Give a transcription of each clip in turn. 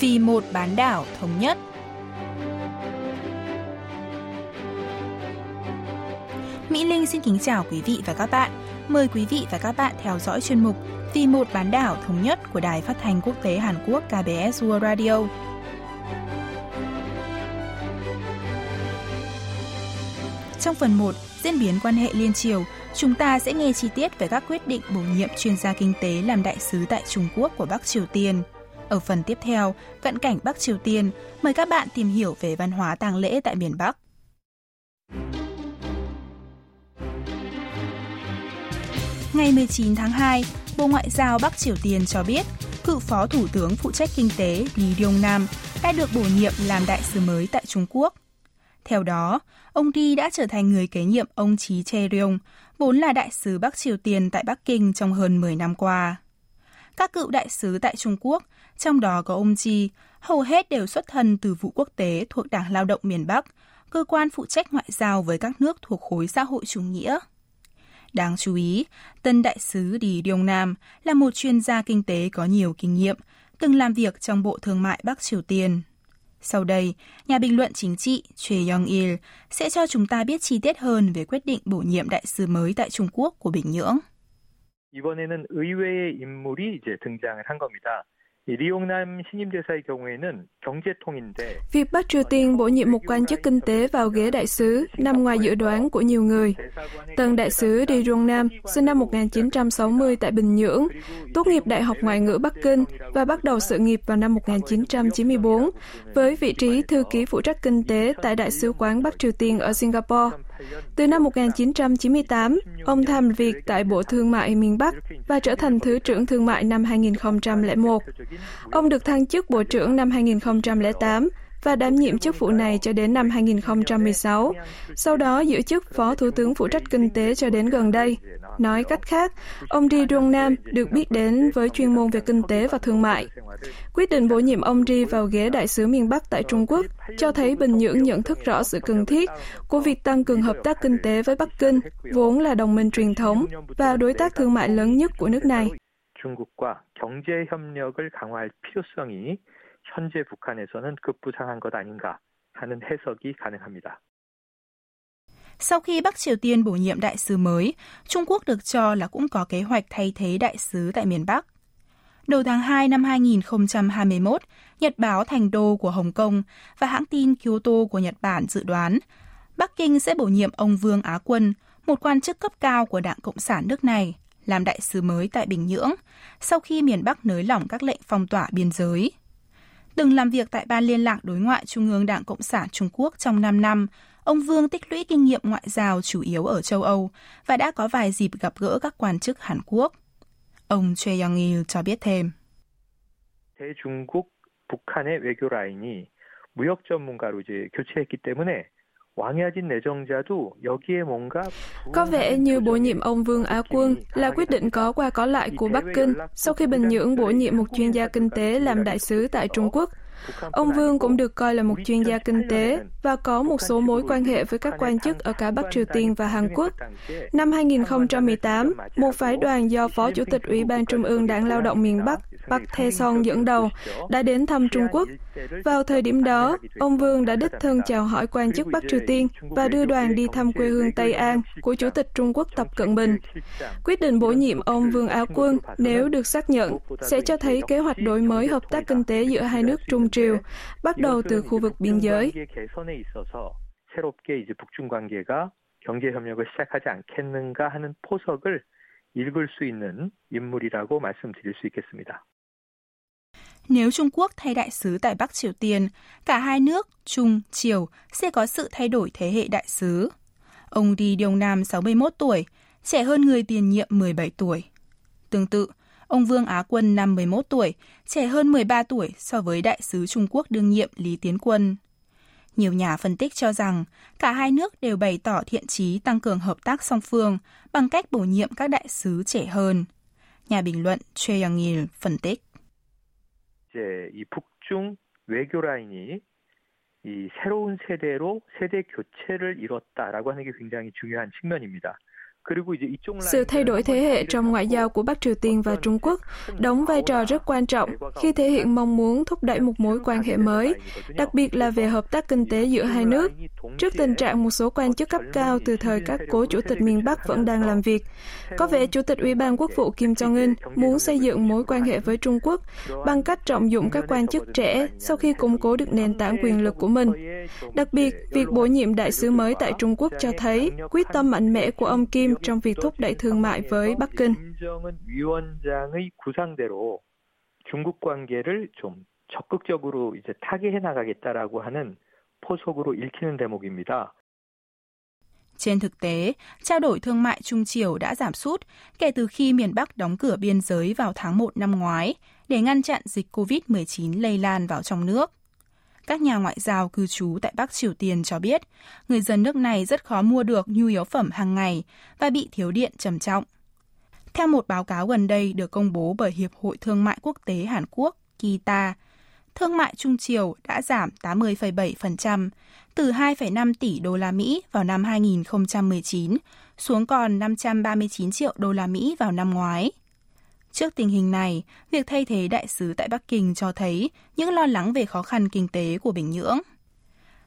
vì một bán đảo thống nhất. Mỹ Linh xin kính chào quý vị và các bạn. Mời quý vị và các bạn theo dõi chuyên mục Vì một bán đảo thống nhất của Đài Phát thanh Quốc tế Hàn Quốc KBS World Radio. Trong phần 1, diễn biến quan hệ liên triều, chúng ta sẽ nghe chi tiết về các quyết định bổ nhiệm chuyên gia kinh tế làm đại sứ tại Trung Quốc của Bắc Triều Tiên. Ở phần tiếp theo, cận cảnh Bắc Triều Tiên, mời các bạn tìm hiểu về văn hóa tang lễ tại miền Bắc. Ngày 19 tháng 2, Bộ Ngoại giao Bắc Triều Tiên cho biết, cựu phó thủ tướng phụ trách kinh tế Lee Yong Nam đã được bổ nhiệm làm đại sứ mới tại Trung Quốc. Theo đó, ông Ri đã trở thành người kế nhiệm ông Chí Che Ryong, vốn là đại sứ Bắc Triều Tiên tại Bắc Kinh trong hơn 10 năm qua. Các cựu đại sứ tại Trung Quốc, trong đó có ông Chi, hầu hết đều xuất thân từ vụ quốc tế thuộc Đảng Lao động miền Bắc, cơ quan phụ trách ngoại giao với các nước thuộc khối xã hội chủ nghĩa. Đáng chú ý, tân đại sứ Đi Dyong Nam là một chuyên gia kinh tế có nhiều kinh nghiệm, từng làm việc trong Bộ Thương mại Bắc Triều Tiên. Sau đây, nhà bình luận chính trị Choi Young-il sẽ cho chúng ta biết chi tiết hơn về quyết định bổ nhiệm đại sứ mới tại Trung Quốc của Bình Nhưỡng. 이번에는 의외의 인물이 이제 등장을 한 겁니다. Việc Bắc Triều Tiên bổ nhiệm một quan chức kinh tế vào ghế đại sứ nằm ngoài dự đoán của nhiều người. Tân đại sứ Đi Jong Nam, sinh năm 1960 tại Bình Nhưỡng, tốt nghiệp Đại học Ngoại ngữ Bắc Kinh và bắt đầu sự nghiệp vào năm 1994 với vị trí thư ký phụ trách kinh tế tại Đại sứ quán Bắc Triều Tiên ở Singapore. Từ năm 1998, ông tham việc tại Bộ Thương mại miền Bắc và trở thành Thứ trưởng Thương mại năm 2001. Ông được thăng chức Bộ trưởng năm 2008 và đảm nhiệm chức vụ này cho đến năm 2016, sau đó giữ chức Phó Thủ tướng phụ trách kinh tế cho đến gần đây. Nói cách khác, ông Ri Rong Nam được biết đến với chuyên môn về kinh tế và thương mại. Quyết định bổ nhiệm ông Ri vào ghế đại sứ miền Bắc tại Trung Quốc cho thấy Bình Nhưỡng nhận thức rõ sự cần thiết của việc tăng cường hợp tác kinh tế với Bắc Kinh, vốn là đồng minh truyền thống và đối tác thương mại lớn nhất của nước này. 중국과 경제 협력을 강화할 필요성이 현재 북한에서는 급부상한 것 아닌가 하는 해석이 가능합니다. Sau khi Bắc Triều Tiên bổ nhiệm đại sứ mới, Trung Quốc được cho là cũng có kế hoạch thay thế đại sứ tại miền Bắc. Đầu tháng 2 năm 2021, Nhật báo Thành Đô của Hồng Kông và hãng tin Kyoto của Nhật Bản dự đoán Bắc Kinh sẽ bổ nhiệm ông Vương Á Quân, một quan chức cấp cao của Đảng Cộng sản nước này, làm đại sứ mới tại Bình Nhưỡng, sau khi miền Bắc nới lỏng các lệnh phong tỏa biên giới. Từng làm việc tại Ban Liên lạc Đối ngoại Trung ương Đảng Cộng sản Trung Quốc trong 5 năm, ông Vương tích lũy kinh nghiệm ngoại giao chủ yếu ở châu Âu và đã có vài dịp gặp gỡ các quan chức Hàn Quốc. Ông Choi Young-il cho biết thêm. 대중국 북한의 외교 라인이 무역 전문가로 이제 교체했기 때문에 có vẻ như bổ nhiệm ông Vương Á Quân là quyết định có qua có lại của Bắc Kinh sau khi Bình Nhưỡng bổ nhiệm một chuyên gia kinh tế làm đại sứ tại Trung Quốc. Ông Vương cũng được coi là một chuyên gia kinh tế và có một số mối quan hệ với các quan chức ở cả Bắc Triều Tiên và Hàn Quốc. Năm 2018, một phái đoàn do Phó Chủ tịch Ủy ban Trung ương Đảng Lao động miền Bắc Park Tae-song dẫn đầu đã đến thăm Trung Quốc. Vào thời điểm đó, ông Vương đã đích thân chào hỏi quan chức Bắc Triều Tiên và đưa đoàn đi thăm quê hương Tây An của Chủ tịch Trung Quốc Tập Cận Bình. Quyết định bổ nhiệm ông Vương Á Quân nếu được xác nhận sẽ cho thấy kế hoạch đổi mới hợp tác kinh tế giữa hai nước Trung Triều, bắt đầu từ khu vực biên giới. Nếu Trung Quốc thay đại sứ tại Bắc Triều Tiên, cả hai nước Trung, Triều sẽ có sự thay đổi thế hệ đại sứ. Ông Đi Điong Nam 61 tuổi, trẻ hơn người tiền nhiệm 17 tuổi. Tương tự, ông Vương Á Quân năm 11 tuổi, trẻ hơn 13 tuổi so với đại sứ Trung Quốc đương nhiệm Lý Tiến Quân. Nhiều nhà phân tích cho rằng cả hai nước đều bày tỏ thiện chí tăng cường hợp tác song phương bằng cách bổ nhiệm các đại sứ trẻ hơn. Nhà bình luận Choi Young-il phân tích. 이제 이 북중 외교 라인이 이 새로운 세대로 세대 교체를 이뤘다라고 하는 게 굉장히 중요한 측면입니다. Sự thay đổi thế hệ trong ngoại giao của Bắc Triều Tiên và Trung Quốc đóng vai trò rất quan trọng khi thể hiện mong muốn thúc đẩy một mối quan hệ mới, đặc biệt là về hợp tác kinh tế giữa hai nước. Trước tình trạng một số quan chức cấp cao từ thời các cố chủ tịch miền Bắc vẫn đang làm việc, có vẻ Chủ tịch Ủy ban Quốc vụ Kim Jong-un muốn xây dựng mối quan hệ với Trung Quốc bằng cách trọng dụng các quan chức trẻ sau khi củng cố được nền tảng quyền lực của mình. Đặc biệt, việc bổ nhiệm đại sứ mới tại Trung Quốc cho thấy quyết tâm mạnh mẽ của ông Kim trong việc thúc đẩy thương mại với Bắc Kinh. 중국 관계를 좀 적극적으로 이제 타개해 나가겠다라고 하는 포석으로 읽히는 대목입니다. Trên thực tế, trao đổi thương mại Trung Triều đã giảm sút kể từ khi miền Bắc đóng cửa biên giới vào tháng 1 năm ngoái để ngăn chặn dịch COVID-19 lây lan vào trong nước. Các nhà ngoại giao cư trú tại Bắc Triều Tiên cho biết, người dân nước này rất khó mua được nhu yếu phẩm hàng ngày và bị thiếu điện trầm trọng. Theo một báo cáo gần đây được công bố bởi Hiệp hội Thương mại Quốc tế Hàn Quốc, KITA, thương mại Trung Triều đã giảm 80,7%, từ 2,5 tỷ đô la Mỹ vào năm 2019 xuống còn 539 triệu đô la Mỹ vào năm ngoái. Trước tình hình này, việc thay thế đại sứ tại Bắc Kinh cho thấy những lo lắng về khó khăn kinh tế của Bình Nhưỡng.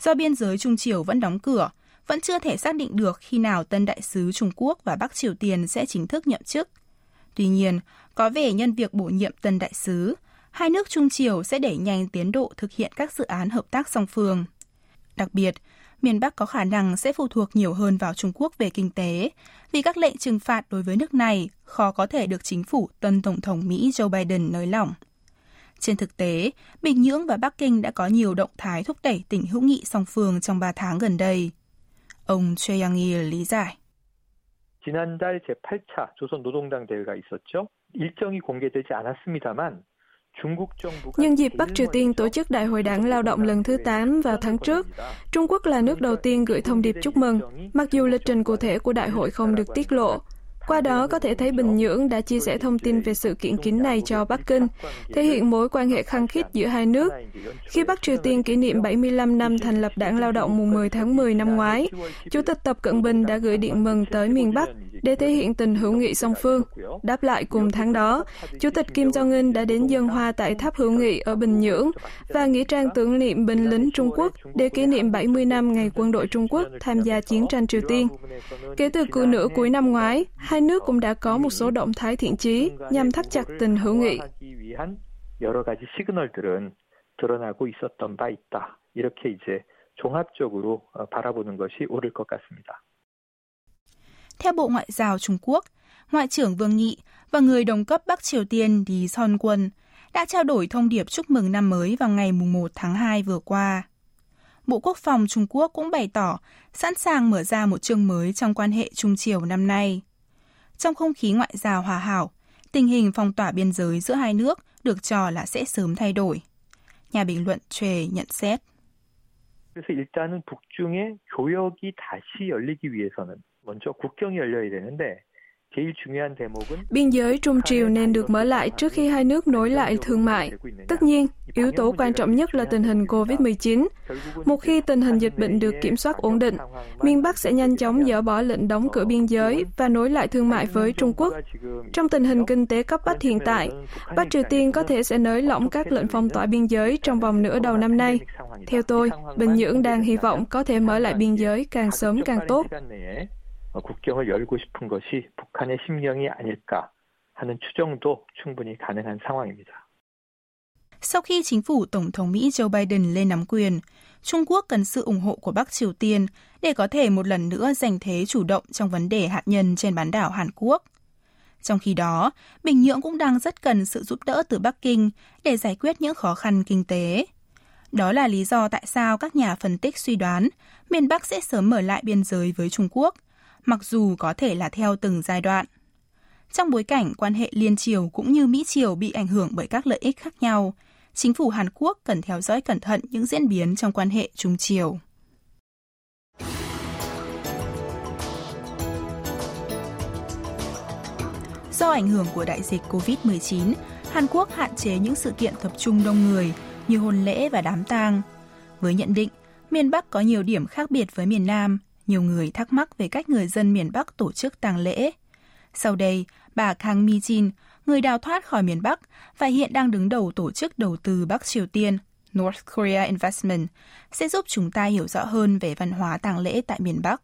Do biên giới Trung Triều vẫn đóng cửa, vẫn chưa thể xác định được khi nào tân đại sứ Trung Quốc và Bắc Triều Tiên sẽ chính thức nhậm chức. Tuy nhiên, có vẻ nhân việc bổ nhiệm tân đại sứ, hai nước Trung Triều sẽ đẩy nhanh tiến độ thực hiện các dự án hợp tác song phương. Đặc biệt, miền Bắc có khả năng sẽ phụ thuộc nhiều hơn vào Trung Quốc về kinh tế, vì các lệnh trừng phạt đối với nước này khó có thể được chính phủ tân Tổng thống Mỹ Joe Biden nới lỏng. Trên thực tế, Bình Nhưỡng và Bắc Kinh đã có nhiều động thái thúc đẩy tình hữu nghị song phương trong 3 tháng gần đây. Ông Choi Yang-il lý giải. 지난달 제8차 조선 노동당 대회가 있었죠. 일정이 공개되지 않았습니다만 Nhân dịp Bắc Triều Tiên tổ chức Đại hội đảng lao động lần thứ 8 vào tháng trước, Trung Quốc là nước đầu tiên gửi thông điệp chúc mừng, mặc dù lịch trình cụ thể của đại hội không được tiết lộ. Qua đó có thể thấy Bình Nhưỡng đã chia sẻ thông tin về sự kiện kín này cho Bắc Kinh, thể hiện mối quan hệ khăng khít giữa hai nước. Khi Bắc Triều Tiên kỷ niệm 75 năm thành lập Đảng Lao động mùng 10 tháng 10 năm ngoái, Chủ tịch Tập Cận Bình đã gửi điện mừng tới miền Bắc để thể hiện tình hữu nghị song phương. Đáp lại cùng tháng đó, Chủ tịch Kim Jong-un đã đến dân hoa tại tháp hữu nghị ở Bình Nhưỡng và nghĩa trang tưởng niệm binh lính Trung Quốc để kỷ niệm 70 năm ngày quân đội Trung Quốc tham gia chiến tranh Triều Tiên. Kể từ cuối nửa cuối năm ngoái, hai hai nước cũng đã có một số động thái thiện chí nhằm thắt chặt tình hữu nghị. Theo Bộ Ngoại giao Trung Quốc, Ngoại trưởng Vương Nghị và người đồng cấp Bắc Triều Tiên Lý Son Quân đã trao đổi thông điệp chúc mừng năm mới vào ngày 1 tháng 2 vừa qua. Bộ Quốc phòng Trung Quốc cũng bày tỏ sẵn sàng mở ra một chương mới trong quan hệ Trung Triều năm nay. Trong không khí ngoại giao hòa hảo, tình hình phong tỏa biên giới giữa hai nước được cho là sẽ sớm thay đổi. Nhà bình luận Chue nhận xét. 그래서 일단은 북중의 교역이 다시 열리기 위해서는 먼저 국경이 열려야 되는데 Biên giới Trung Triều nên được mở lại trước khi hai nước nối lại thương mại. Tất nhiên, yếu tố quan trọng nhất là tình hình COVID-19. Một khi tình hình dịch bệnh được kiểm soát ổn định, miền Bắc sẽ nhanh chóng dỡ bỏ lệnh đóng cửa biên giới và nối lại thương mại với Trung Quốc. Trong tình hình kinh tế cấp bách hiện tại, Bắc Triều Tiên có thể sẽ nới lỏng các lệnh phong tỏa biên giới trong vòng nửa đầu năm nay. Theo tôi, Bình Nhưỡng đang hy vọng có thể mở lại biên giới càng sớm càng tốt. 국경을 열고 싶은 것이 북한의 심령이 아닐까 하는 추정도 충분히 가능한 상황입니다. Sau khi chính phủ Tổng thống Mỹ Joe Biden lên nắm quyền, Trung Quốc cần sự ủng hộ của Bắc Triều Tiên để có thể một lần nữa giành thế chủ động trong vấn đề hạt nhân trên bán đảo Hàn Quốc. Trong khi đó, Bình Nhưỡng cũng đang rất cần sự giúp đỡ từ Bắc Kinh để giải quyết những khó khăn kinh tế. Đó là lý do tại sao các nhà phân tích suy đoán miền Bắc sẽ sớm mở lại biên giới với Trung Quốc – mặc dù có thể là theo từng giai đoạn. Trong bối cảnh quan hệ liên triều cũng như Mỹ triều bị ảnh hưởng bởi các lợi ích khác nhau, chính phủ Hàn Quốc cần theo dõi cẩn thận những diễn biến trong quan hệ Trung triều. Do ảnh hưởng của đại dịch COVID-19, Hàn Quốc hạn chế những sự kiện tập trung đông người như hôn lễ và đám tang. Với nhận định, miền Bắc có nhiều điểm khác biệt với miền Nam, nhiều người thắc mắc về cách người dân miền Bắc tổ chức tang lễ. Sau đây, bà Kang Mi-jin, người đào thoát khỏi miền Bắc và hiện đang đứng đầu tổ chức đầu tư Bắc Triều Tiên, North Korea Investment, sẽ giúp chúng ta hiểu rõ hơn về văn hóa tang lễ tại miền Bắc.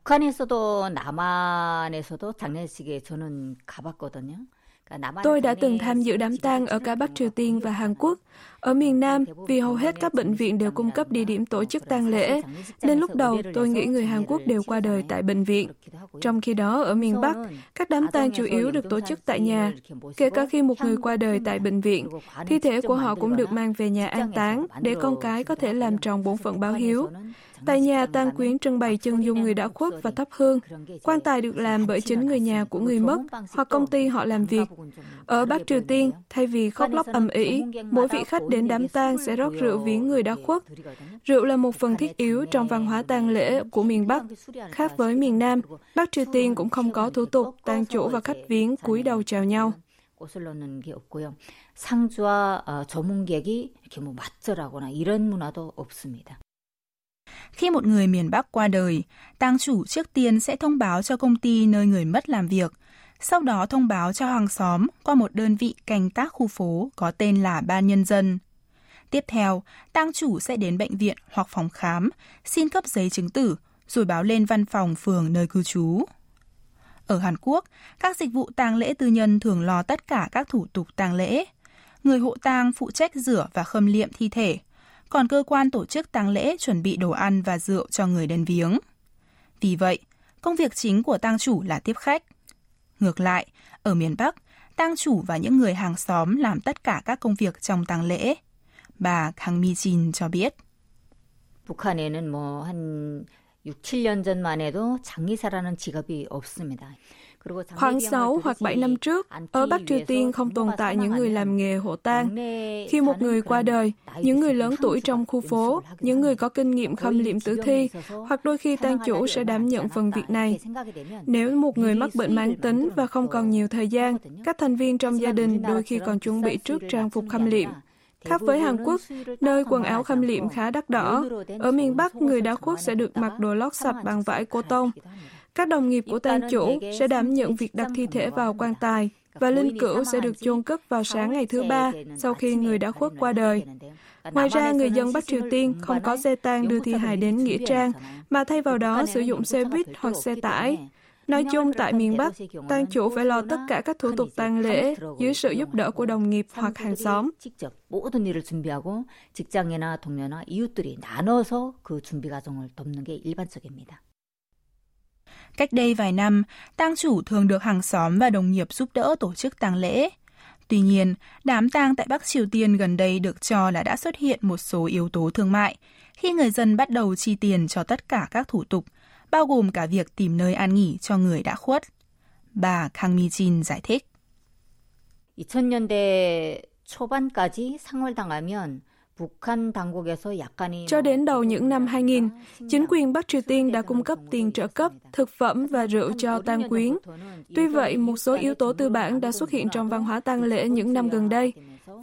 북한에서도 남한에서도 장례식에 저는 가봤거든요. Tôi đã từng tham dự đám tang ở cả Bắc Triều Tiên và Hàn Quốc. Ở miền Nam, vì hầu hết các bệnh viện đều cung cấp địa điểm tổ chức tang lễ, nên lúc đầu tôi nghĩ người Hàn Quốc đều qua đời tại bệnh viện. Trong khi đó, ở miền Bắc, các đám tang chủ yếu được tổ chức tại nhà. Kể cả khi một người qua đời tại bệnh viện, thi thể của họ cũng được mang về nhà an táng để con cái có thể làm tròn bổn phận báo hiếu. Tại nhà, tang quyến trưng bày chân dung người đã khuất và thắp hương. Quan tài được làm bởi chính người nhà của người mất hoặc công ty họ làm việc. Ở Bắc Triều Tiên, thay vì khóc lóc ầm ĩ, mỗi vị khách đến đám tang sẽ rót rượu viếng người đã khuất. Rượu là một phần thiết yếu trong văn hóa tang lễ của miền Bắc. Khác với miền Nam, Bắc Triều Tiên cũng không có thủ tục tang chủ và khách viếng cúi đầu chào nhau. 상주와 조문객이 이렇게 뭐 맞절하거나 이런 문화도 없습니다. Khi một người miền Bắc qua đời, tang chủ trước tiên sẽ thông báo cho công ty nơi người mất làm việc, sau đó thông báo cho hàng xóm qua một đơn vị canh tác khu phố có tên là Ban Nhân dân. Tiếp theo, tang chủ sẽ đến bệnh viện hoặc phòng khám, xin cấp giấy chứng tử, rồi báo lên văn phòng phường nơi cư trú. Ở Hàn Quốc, các dịch vụ tang lễ tư nhân thường lo tất cả các thủ tục tang lễ. Người hộ tang phụ trách rửa và khâm liệm thi thể, còn cơ quan tổ chức tang lễ chuẩn bị đồ ăn và rượu cho người đến viếng. Vì vậy, công việc chính của tang chủ là tiếp khách. Ngược lại, ở miền Bắc, tang chủ và những người hàng xóm làm tất cả các công việc trong tang lễ. Bà Kang Mi-jin cho biết. 북한에는 뭐한 6, 7년 전만 해도 장의사라는 직업이 없습니다. Khoảng 6 hoặc 7 năm trước, ở Bắc Triều Tiên không tồn tại những người làm nghề hộ tang. Khi một người qua đời, những người lớn tuổi trong khu phố, những người có kinh nghiệm khâm liệm tử thi, hoặc đôi khi tang chủ sẽ đảm nhận phần việc này. Nếu một người mắc bệnh mãn tính và không còn nhiều thời gian, các thành viên trong gia đình đôi khi còn chuẩn bị trước trang phục khâm liệm. Khác với Hàn Quốc, nơi quần áo khâm liệm khá đắt đỏ, ở miền Bắc người đã khuất sẽ được mặc đồ lót sạch bằng vải cô tông. Các đồng nghiệp của tang chủ sẽ đảm nhận việc đặt thi thể vào quan tài và linh cữu sẽ được chôn cất vào sáng ngày thứ ba sau khi người đã khuất qua đời. Ngoài ra, người dân Bắc Triều Tiên không có xe tang đưa thi hài đến Nghĩa Trang, mà thay vào đó sử dụng xe buýt hoặc xe tải. Nói chung, tại miền Bắc, tang chủ phải lo tất cả các thủ tục tang lễ dưới sự giúp đỡ của đồng nghiệp hoặc hàng xóm. 모든 일을 준비하고 직장이나 동료나 이웃들이 나눠서 그 준비 과정을 돕는 게 일반적입니다. Cách đây vài năm, tang chủ thường được hàng xóm và đồng nghiệp giúp đỡ tổ chức tang lễ. Tuy nhiên, đám tang tại Bắc Triều Tiên gần đây được cho là đã xuất hiện một số yếu tố thương mại khi người dân bắt đầu chi tiền cho tất cả các thủ tục, bao gồm cả việc tìm nơi an nghỉ cho người đã khuất. Bà Kang Mi-jin giải thích. 2000년대 초반까지 상월당하면 cho đến đầu những năm 2000, chính quyền Bắc Triều Tiên đã cung cấp tiền trợ cấp, thực phẩm và rượu cho tang quyến. Tuy vậy, một số yếu tố tư bản đã xuất hiện trong văn hóa tang lễ những năm gần đây.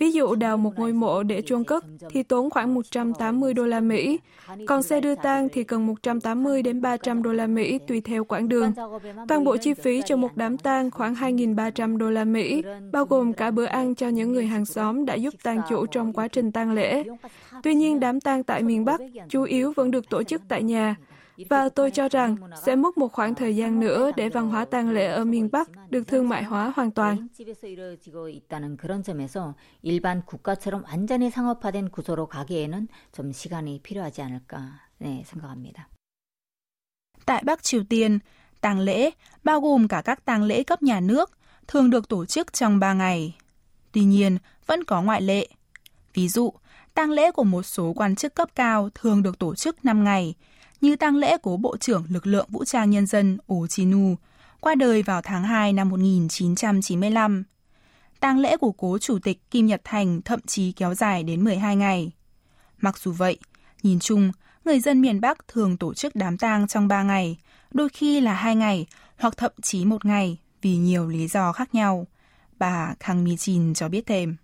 Ví dụ đào một ngôi mộ để chôn cất thì tốn khoảng 180 đô la Mỹ, còn xe đưa tang thì cần 180 đến 300 đô la Mỹ tùy theo quãng đường. Toàn bộ chi phí cho một đám tang khoảng 2.300 đô la Mỹ, bao gồm cả bữa ăn cho những người hàng xóm đã giúp tang chủ trong quá trình tang lễ. Tuy nhiên, đám tang tại miền Bắc chủ yếu vẫn được tổ chức tại nhà. Và tôi cho rằng sẽ mất một khoảng thời gian nữa để văn hóa tang lễ ở miền Bắc được thương mại hóa hoàn toàn. 일반 국가처럼 완전히 상업화된 구조로 가기에는 좀 시간이 필요하지 않을까 생각합니다. Tại Bắc Triều Tiên, tang lễ, bao gồm cả các tang lễ cấp nhà nước, thường được tổ chức trong 3 ngày. Tuy nhiên, vẫn có ngoại lệ. Ví dụ, tang lễ của một số quan chức cấp cao thường được tổ chức 5 ngày, như tang lễ của Bộ trưởng Lực lượng Vũ trang Nhân dân Oh Chi-nu, qua đời vào tháng 2 năm 1995. Tang lễ của cố chủ tịch Kim Nhật Thành thậm chí kéo dài đến 12 ngày. Mặc dù vậy, nhìn chung, người dân miền Bắc thường tổ chức đám tang trong 3 ngày, đôi khi là 2 ngày hoặc thậm chí một ngày vì nhiều lý do khác nhau. Bà Kang Mi-jin cho biết thêm.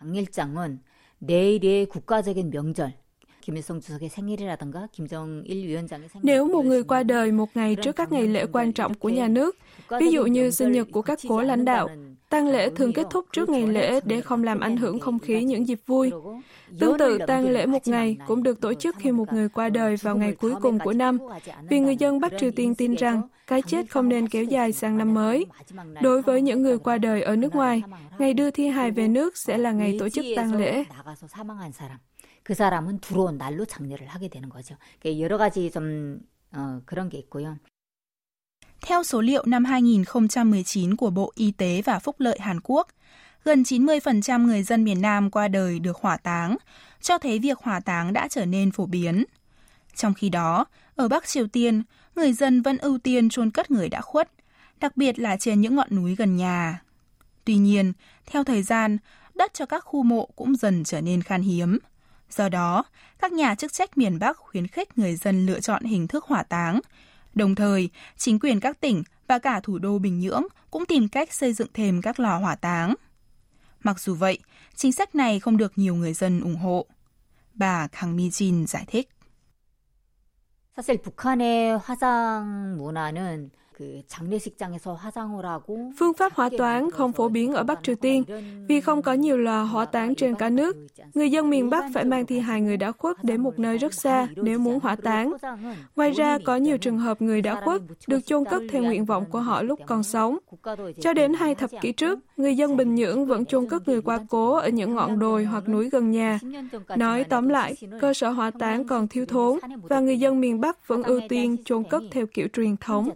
당일장은 내일의 국가적인 명절, nếu một người qua đời một ngày trước các ngày lễ quan trọng của nhà nước, ví dụ như sinh nhật của các cố lãnh đạo, tang lễ thường kết thúc trước ngày lễ để không làm ảnh hưởng không khí những dịp vui. Tương tự, tang lễ một ngày cũng được tổ chức khi một người qua đời vào ngày cuối cùng của năm, vì người dân Bắc Triều Tiên tin rằng cái chết không nên kéo dài sang năm mới. Đối với những người qua đời ở nước ngoài, ngày đưa thi hài về nước sẽ là ngày tổ chức tang lễ. 그 사람은 들어온 날로 장례를 하게 되는 거죠. 여러 가지 좀 어, 그런 게 있고요. Theo số liệu năm 2019 của Bộ Y tế và Phúc lợi Hàn Quốc, gần 90% người dân miền Nam qua đời được hỏa táng, cho thấy việc hỏa táng đã trở nên phổ biến. Trong khi đó, ở Bắc Triều Tiên, người dân vẫn ưu tiên chôn cất người đã khuất, đặc biệt là trên những ngọn núi gần nhà. Tuy nhiên, theo thời gian, đất cho các khu mộ cũng dần trở nên khan hiếm. Do đó, các nhà chức trách miền Bắc khuyến khích người dân lựa chọn hình thức hỏa táng. Đồng thời, chính quyền các tỉnh và cả thủ đô Bình Nhưỡng cũng tìm cách xây dựng thêm các lò hỏa táng. Mặc dù vậy, chính sách này không được nhiều người dân ủng hộ. Bà Kang Mi-jin giải thích. 사실 북한의 화상 문화는 Phương pháp hỏa toán không phổ biến ở Bắc Triều Tiên vì không có nhiều lò hỏa táng trên cả nước. Người dân miền Bắc phải mang thi hài người đã khuất đến một nơi rất xa nếu muốn hỏa táng. Ngoài ra, có nhiều trường hợp người đã khuất được chôn cất theo nguyện vọng của họ lúc còn sống. Cho đến hai thập kỷ trước, người dân Bình Nhưỡng vẫn chôn cất người qua cố ở những ngọn đồi hoặc núi gần nhà. Nói tóm lại, cơ sở hỏa táng còn thiếu thốn và người dân miền Bắc vẫn ưu tiên chôn cất theo kiểu truyền thống.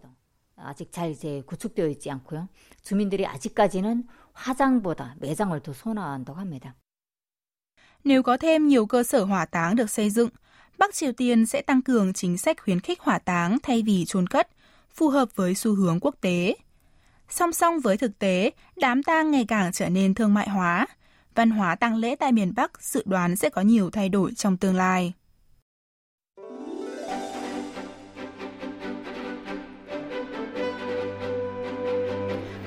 아직 잘 이제 구축되어 있지 않고요. 주민들이 아직까지는 화장보다 매장을 더 선호한다고 합니다. Nếu có thêm nhiều cơ sở hỏa táng được xây dựng, Bắc Triều Tiên sẽ tăng cường chính sách khuyến khích hỏa táng thay vì chôn cất, phù hợp với xu hướng quốc tế. Song song với thực tế, đám tang ngày càng trở nên thương mại hóa. Văn hóa tang lễ tại miền Bắc dự đoán sẽ có nhiều thay đổi trong tương lai.